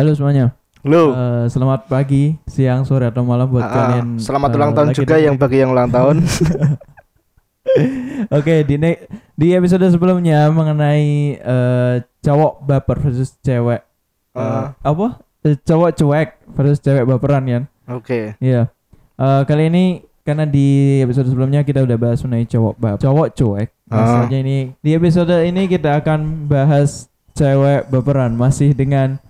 Halo semuanya. Halo. Eh, selamat pagi, siang, sore atau malam buat Ah, kalian. selamat eh, ulang tahun juga yang bagi yang ulang tahun. Oke, di ne- di episode sebelumnya mengenai eh, cowok baper versus cewek. Eh, Ah. apa? Eh, cowok cuek versus cewek baperan kan? Oke. Iya. Eh, kali ini karena di episode sebelumnya kita udah bahas mengenai cowok bab cowok cuek. Ah. Masalahnya ini di episode ini kita akan bahas cewek baperan masih dengan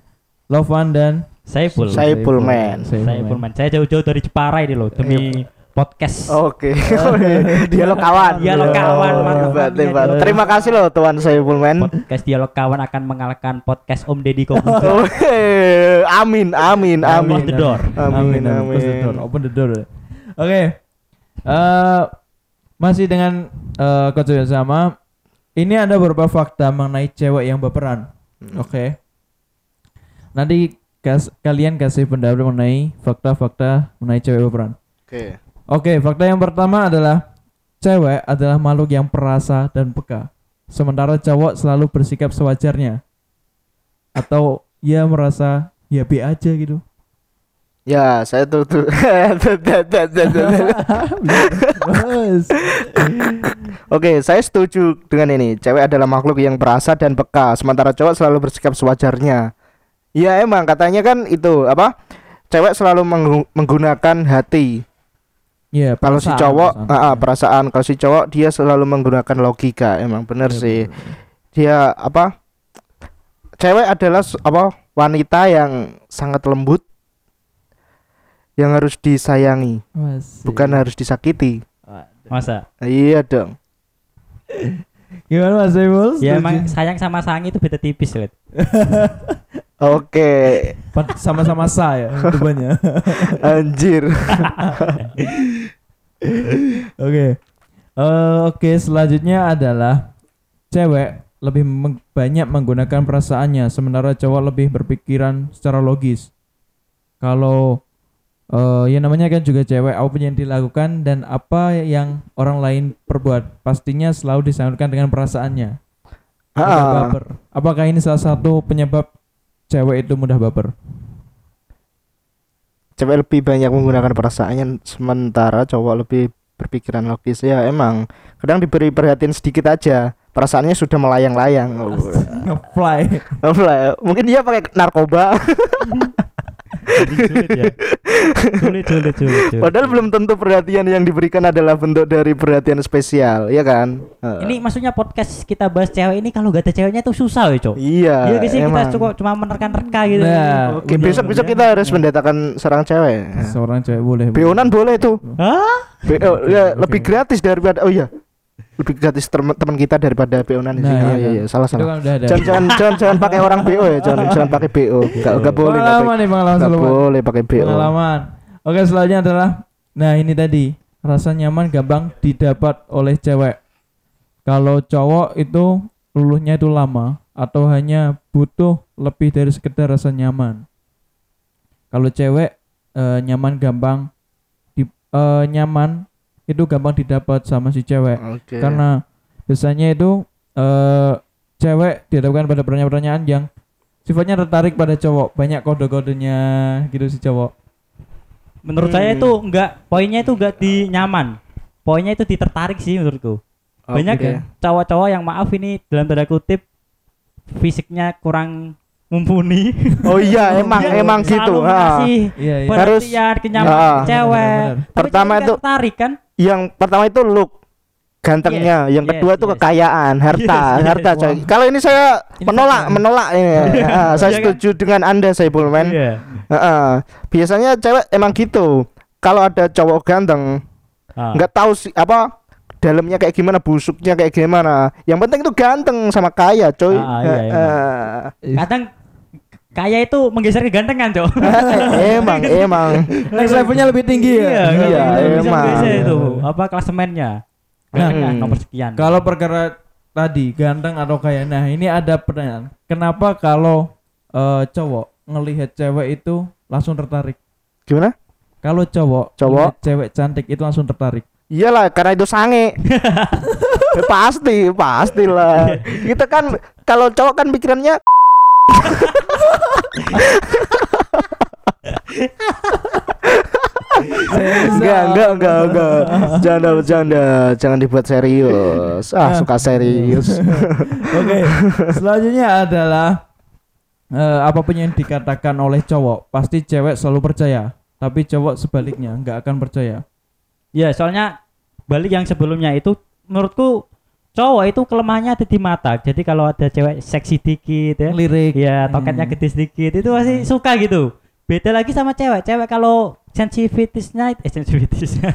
Lovan dan Saiful. Saiful Man. Saiful Man. Saya jauh-jauh dari Jepara ini loh demi podcast. Oke. Dialog kawan. Dialog kawan, mantap. hebat, hebat. Terima kasih loh Tuan Saiful Man. Podcast dialog kawan akan mengalahkan podcast Om Deddy Kobuzer. Eh, amin, amin, amin. the door. Amin, amin. The door. Open the door. Oke. Eh, masih dengan eh coach yang sama. Ini ada beberapa fakta mengenai cewek yang baperan. Hmm. Oke. Nanti kas- kalian kasih pendapat mengenai fakta-fakta mengenai cewek baperan. Oke. Oke, fakta yang pertama adalah cewek adalah makhluk yang perasa dan peka. Sementara cowok selalu bersikap sewajarnya. Atau ia merasa ya be aja gitu. Ya, saya tuh tuh. Oke, saya setuju dengan ini. Cewek adalah makhluk yang perasa dan peka, sementara cowok selalu bersikap sewajarnya. Iya emang katanya kan itu apa? Cewek selalu menggu- menggunakan hati. Iya, Kalau si cowok, perasaan. ah, ah, perasaan. Kalau si cowok dia selalu menggunakan logika. Emang bener Iya, sih. bener. Dia apa? Cewek adalah apa? Wanita yang sangat lembut, yang harus disayangi, Masih. bukan harus disakiti. Masa? Iya dong. Gimana Mas Saiful? Ya emang sayang sama sayang itu beda tipis, Lid. Oke, sama-sama saya depannya. anjir. Oke. Eh, Oke, selanjutnya adalah cewek lebih meng- banyak menggunakan perasaannya sementara cowok lebih berpikiran secara logis. Kalau eh ya namanya kan juga cewek apa yang dilakukan dan apa yang orang lain perbuat pastinya selalu disambutkan dengan perasaannya. Ah. baper. Apakah ini salah satu penyebab cewek itu mudah baper? cewek lebih banyak menggunakan perasaannya sementara cowok lebih berpikiran logis ya emang kadang diberi perhatian sedikit aja perasaannya sudah melayang-layang Ngefly. ya? mungkin dia pakai narkoba sulit ya. Sulit, sulit, sulit. sulit. padahal belum tentu perhatian yang diberikan adalah bentuk dari perhatian spesial ya kan Eh, Ini maksudnya podcast kita bahas cewek ini kalau gak ada ceweknya tuh susah loh, Cok. iya Iya guys, kita cukup cuma menerka-nerka gitu. Nah, oke besok besok kita harus mendatakan serang cewek Seorang cewek boleh. Beonan boleh tuh Hah? BO ya Oke. lebih gratis daripada oh iya lebih gratis teman kita daripada Beonan Nah, sih. iya, iya, kan. iya, salah salah. Jangan jangan jangan jangan pakai orang BO ya, jangan jangan pakai BO. Enggak enggak boleh enggak Pengalaman nih pengalaman Enggak boleh pakai BO. Pengalaman. Oke, selanjutnya adalah nah ini tadi rasa nyaman gampang didapat oleh cewek. Kalau cowok itu luluhnya itu lama atau hanya butuh lebih dari sekedar rasa nyaman. Kalau cewek eh, nyaman gampang di eh, nyaman itu gampang didapat sama si cewek Oke. karena biasanya itu eh cewek dihadapkan pada pertanyaan-pertanyaan yang sifatnya tertarik pada cowok banyak kode-kodenya gitu si cowok Menurut Hmm. saya itu enggak poinnya itu enggak di nyaman. Poinnya itu di tertarik sih menurutku. Banyak cowok-cowok yang maaf ini dalam tanda kutip fisiknya kurang mumpuni. Oh iya, emang Dia emang gitu. Ha. iya iya Harus- kenyamanan Ah. cewek. Benar, benar, Pertama itu- tertarik kan? Yang pertama itu look gantengnya, yang yes, kedua itu yes. kekayaan, harta, Yes, yes. harta coy. Wah. Kalau ini saya Ini menolak, fakta. menolak ini. Ah, saya Iya kan? setuju dengan Anda saya. Iya. Heeh. Biasanya cewek emang gitu. Kalau ada cowok ganteng, Ah. nggak tahu sih apa dalamnya kayak gimana, busuknya kayak gimana. Yang penting itu ganteng sama kaya, coy. Ah, iya, Heeh. Kadang kaya itu menggeser kegantengan, Cok. emang, emang. next levelnya lebih tinggi ya Iya, bisa emang. menggeser itu apa klasemennya. Gantengan Hmm. nomor sekian. kalau perkara tadi ganteng atau kaya nah ini ada pertanyaan kenapa kalau eh, cowok ngelihat cewek itu langsung tertarik Gimana? kalau cowok Cowok? cewek cantik itu langsung tertarik Iyalah, karena itu sange. Ya, pasti, pastilah. Kita kan kalau cowok kan pikirannya enggak, enggak, enggak, enggak. Jangan bercanda, jangan dibuat serius. Ah, ah. suka serius. Oke. Okay. Selanjutnya adalah uh, apa pun yang dikatakan oleh cowok, pasti cewek selalu percaya. Tapi cowok sebaliknya nggak akan percaya. Ya, soalnya balik yang sebelumnya itu menurutku cowok itu kelemahannya ada di mata. Jadi kalau ada cewek seksi dikit ya, Lirik. ya toketnya Hmm. gede sedikit itu pasti suka gitu. Beda lagi sama cewek. Cewek kalau sensitivitasnya eh sensitivitasnya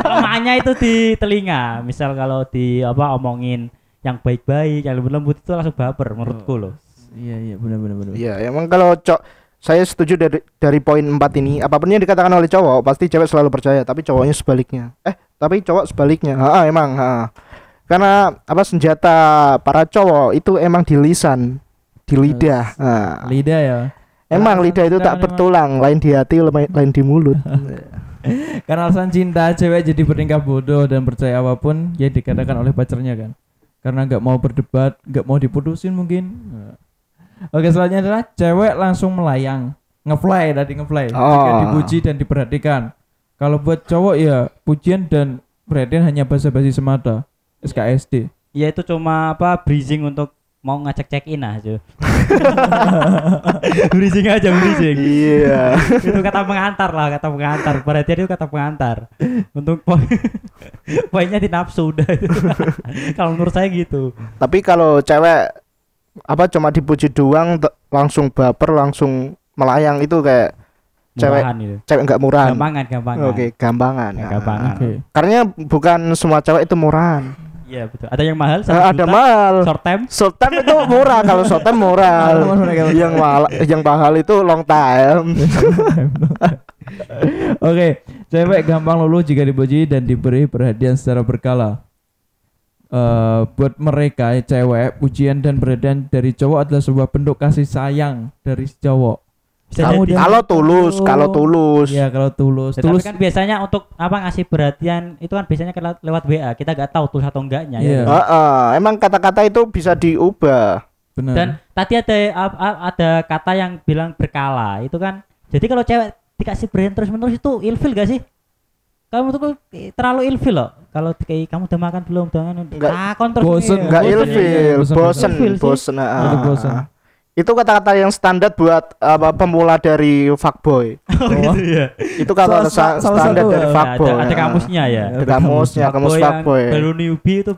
kelemahannya itu di telinga. Misal kalau di apa omongin yang baik-baik, yang lembut-lembut itu langsung baper menurutku loh. Iya iya benar benar benar. Iya, emang kalau cok saya setuju dari dari poin 4 ini, apa pun yang dikatakan oleh cowok pasti cewek selalu percaya, tapi cowoknya sebaliknya. Eh, tapi cowok sebaliknya. Ha, emang, ha. Karena apa senjata para cowok itu emang di lisan, di lidah. Nah, Lidah ya. emang Alasan lidah itu tak bertulang, lain di hati, lain di mulut. Karena alasan cinta cewek jadi bertingkah bodoh dan percaya apa pun yang dikatakan oleh pacarnya kan. Karena nggak mau berdebat, nggak mau diputusin mungkin. Nah. Oke selanjutnya adalah cewek langsung melayang, ngefly tadi ngefly. Jika Oh. dipuji dan diperhatikan. Kalau buat cowok ya pujian dan perhatian hanya basa-basi semata. SKSD. Ya itu cuma apa breezing untuk mau ngecek check in aja. breezing aja breezing. Iya. itu kata pengantar lah kata pengantar perhatian itu kata pengantar untuk poin poinnya di nafsu udah kalau menurut saya gitu Tapi kalau cewek apa cuma dipuji doang langsung baper, langsung melayang itu kayak Cewek- Murahan itu cewek nggak murahan. gampangan gampangan Oke, gampangan. Ya, gampangan. Oke. Karena bukan semua cewek itu murahan. Iya betul ada yang mahal Eh, ada juta, mahal. short time Short time itu murah kalau short time murah. yang mahal yang mahal itu long time. Oke, cewek gampang luluh jika dipuji dan diberi perhatian secara berkala. Eh, buat mereka cewek, pujian dan perhatian dari cowok adalah sebuah bentuk kasih sayang dari cowok. Bisa Kamu jadi. Kalau tulus, kalau tulus. Ya kalau tulus, Tetapi tulus. kan biasanya untuk apa ngasih perhatian itu kan biasanya kan lewat- lewat WA kita nggak tahu tulus atau enggaknya Iya. ya. Heeh, emang kata-kata itu bisa diubah. Benar. Dan tadi ada ada kata yang bilang berkala itu kan. Jadi kalau cewek dikasih perhatian terus menerus itu ilfil gak sih? Kamu tuh terlalu ilfil loh. Kalau kayak kamu udah makan belum? Udah makan? Enggak. Takon terus. Bosen. Enggak Bosen, ilfil, iya, bosen, bosen, bosen. bosen. ah, Itu ah, bosen. Ah. Itu kata-kata yang standar buat apa pemula dari fuckboy. Oh, gitu ya. Itu kata Salah- sa- salah standar satu, dari. Ya, fuckboy. ada, ada ah. kamusnya ya. Ada kamusnya, kamus Fuckboy. Baru newbie itu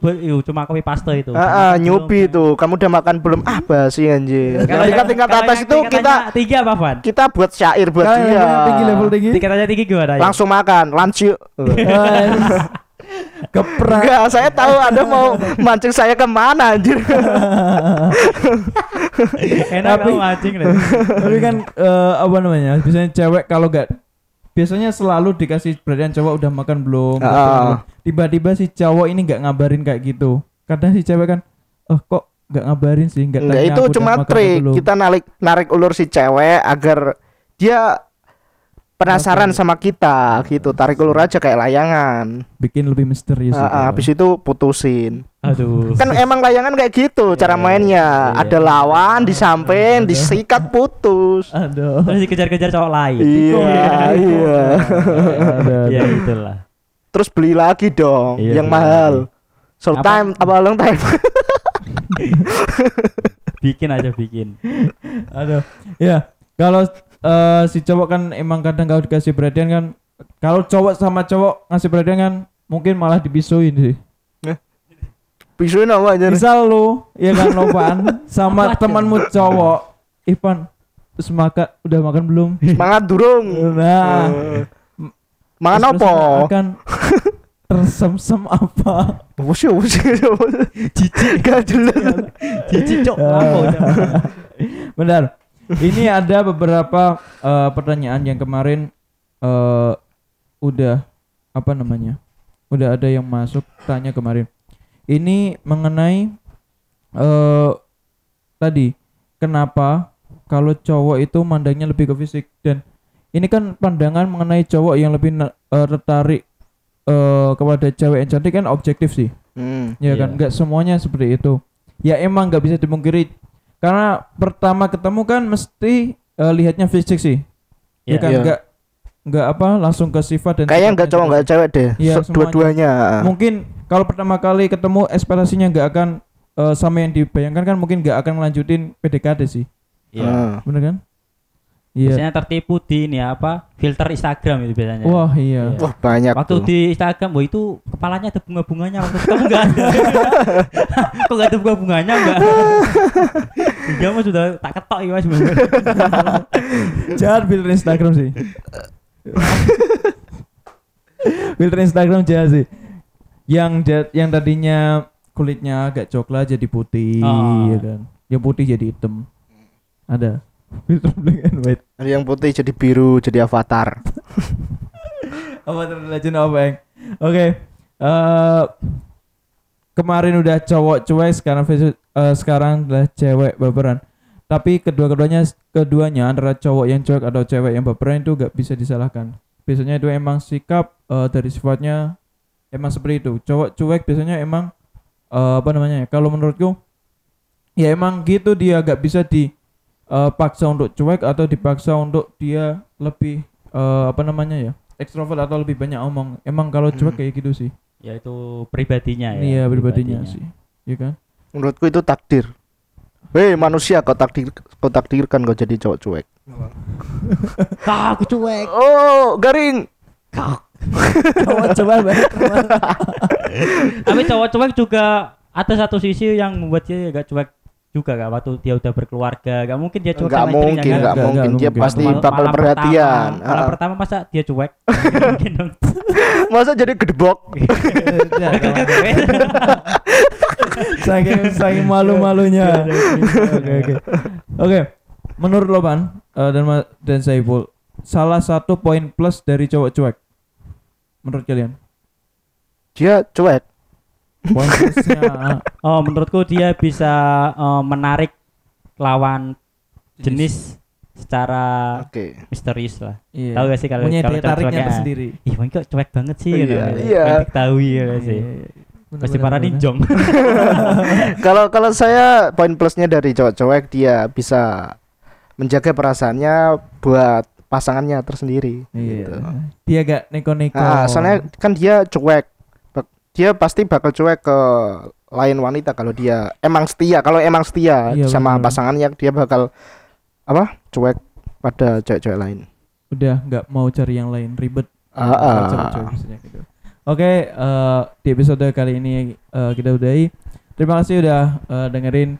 cuma copy paste itu. Ah, ah, Belum, nyubi kan. itu. Kamu udah makan belum? Ah, basi anjir. Kalau Tingkat yang- tingkat kalau atas itu kita tiga apa Van? kita buat syair buat dia. yang tinggi level tinggi. Tingkatannya tinggi gimana ya? Langsung makan, lunch yuk. Keprak. Enggak, saya tahu Anda mau mancing saya ke mana anjir. Enak Tapi- mancing deh. Tapi kan eh, apa namanya? Biasanya cewek kalau gak biasanya selalu dikasih perhatian cowok udah makan belum? belum. Tiba-tiba si cowok ini nggak ngabarin kayak gitu. Kadang si cewek kan, oh kok nggak ngabarin sih? Nggak Enggak, tanya itu aku udah cuma trik. Kita narik narik ulur si cewek agar dia penasaran Oke. sama kita gitu. Tarik ulur aja kayak layangan. bikin lebih misterius. Gitu. habis itu putusin. Aduh. Kan emang layangan kayak gitu cara Iya, mainnya. iya. Ada lawan di samping, disikat putus. Aduh. Terus dikejar-kejar cowok lain. Iya, iya. Ada, Ya itulah. Terus beli lagi dong Iya, yang beli mahal. Short Apa? time apa long time? Bikin aja bikin. Aduh. Ya, kalau eh, si cowok kan emang kadang kalau dikasih perhatian kan kalau cowok sama cowok ngasih perhatian kan mungkin malah dibisuin sih. Bisuin apa aja? Misal lu, ya kan Lopan, sama temanmu cowok, Ivan, makan udah makan belum? Semangat durung. Nah, Eh, Mangan terus apa? Akan tersemsem apa? Wusi wusi. Cici. Gak jelas. Cici cok. Apa udah? Benar. Ini ada beberapa eh, pertanyaan yang kemarin eh, udah apa namanya? Udah ada yang masuk tanya kemarin. Ini mengenai eh tadi kenapa kalau cowok itu mandangnya lebih ke fisik dan ini kan pandangan mengenai cowok yang lebih eh, tertarik eh, kepada cewek yang cantik kan objektif sih Hmm. ya Iya. kan nggak semuanya seperti itu ya emang nggak bisa dimungkiri karena pertama ketemu kan mesti eh, lihatnya fisik sih ya Iya. kan Iya. nggak nggak apa langsung ke sifat dan Kayaknya sifatnya nggak cowok juga nggak cewek deh. Semuanya. Dua-duanya. mungkin kalau pertama kali ketemu ekspektasinya nggak akan eh, sama yang dibayangkan kan mungkin nggak akan melanjutin PDKT sih Iya. Ah. bener kan iya Biasanya tertipu di ini ya, apa? Filter Instagram itu biasanya. wah iya Iya. Wah banyak Waktu tuh. di Instagram, wah itu kepalanya ada bunga-bunganya waktu itu kamu enggak ada. Kok enggak ada bunga-bunganya enggak? Dia mah sudah tak ketok ya Mas. jahat filter Instagram sih filter Instagram jahat sih yang yang tadinya kulitnya agak coklat jadi putih Oh. ya kan yang putih jadi hitam ada filter black and white Ada yang putih jadi biru jadi avatar. apa tuh legend of Aang. Oke eh kemarin udah cowok cuek sekarang eh, sekarang adalah cewek baperan. Tapi kedua-keduanya keduanya antara cowok yang cuek atau cewek yang baperan itu gak bisa disalahkan. Biasanya itu emang sikap eh, dari sifatnya emang seperti itu. Cowok cuek biasanya emang eh, apa namanya ya, kalau menurutku ya emang gitu dia gak bisa dipaksa untuk cuek atau dipaksa untuk dia lebih eh, apa namanya ya ekstrovert atau lebih banyak omong emang kalau cuek Hmm. kayak gitu sih ya itu pribadinya ya. iya pribadinya sih iya kan Menurutku itu takdir. Hei manusia kau takdir kau takdirkan kau jadi cowok cuek. Ah, aku cuek. Oh garing. cowok coba Tapi cowok cuek juga ada satu sisi yang membuat dia agak cuek juga kan waktu dia udah berkeluarga gak mungkin dia cuek Enggak sama istrinya, mungkin, kan? enggak Enggak, mungkin. Dia mungkin. pasti Mal- bakal malam perhatian. pertama, malam Ah. pertama masa dia cuek mungkin dong Masa jadi gedebok? saking saking malu-malunya oke oke oke menurut lo pan eh, dan dan Saiful salah satu poin plus dari cowok cuek menurut kalian Dia cuek. Poin plusnya oh menurutku dia bisa eh, menarik lawan jenis secara Oke. misterius lah iya. tahu gak sih kalau punya daya tariknya tersendiri ih Bang, kok cuek banget sih Iya, gitu. iya. Diketahui ya gak sih Iya, iya, iya. Pasti para ninjong Kalau kalau saya poin plusnya dari cowok cuek dia bisa menjaga perasaannya buat pasangannya tersendiri. iya gitu. dia gak neko-neko Ah, soalnya kan dia cuek. Dia pasti bakal cuek ke lain wanita kalau dia emang setia. Kalau emang setia Iya, sama bener. pasangannya dia bakal apa? Cuek pada cewek-cewek lain. udah nggak mau cari yang lain ribet Ah, ah. Gitu. Oke, eh, di episode kali ini eh, kita udahi. Terima kasih udah eh, dengerin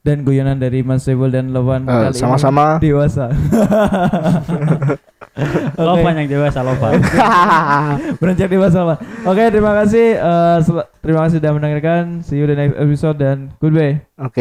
dan guyonan dari Mas Sebul dan Lovan kali ini sama-sama. dewasa. Oke, Lovan yang dewasa Lovan beranjak dewasa Pak. Oke, terima kasih. eh, sel- terima kasih sudah mendengarkan. See you the next episode dan goodbye. Oke.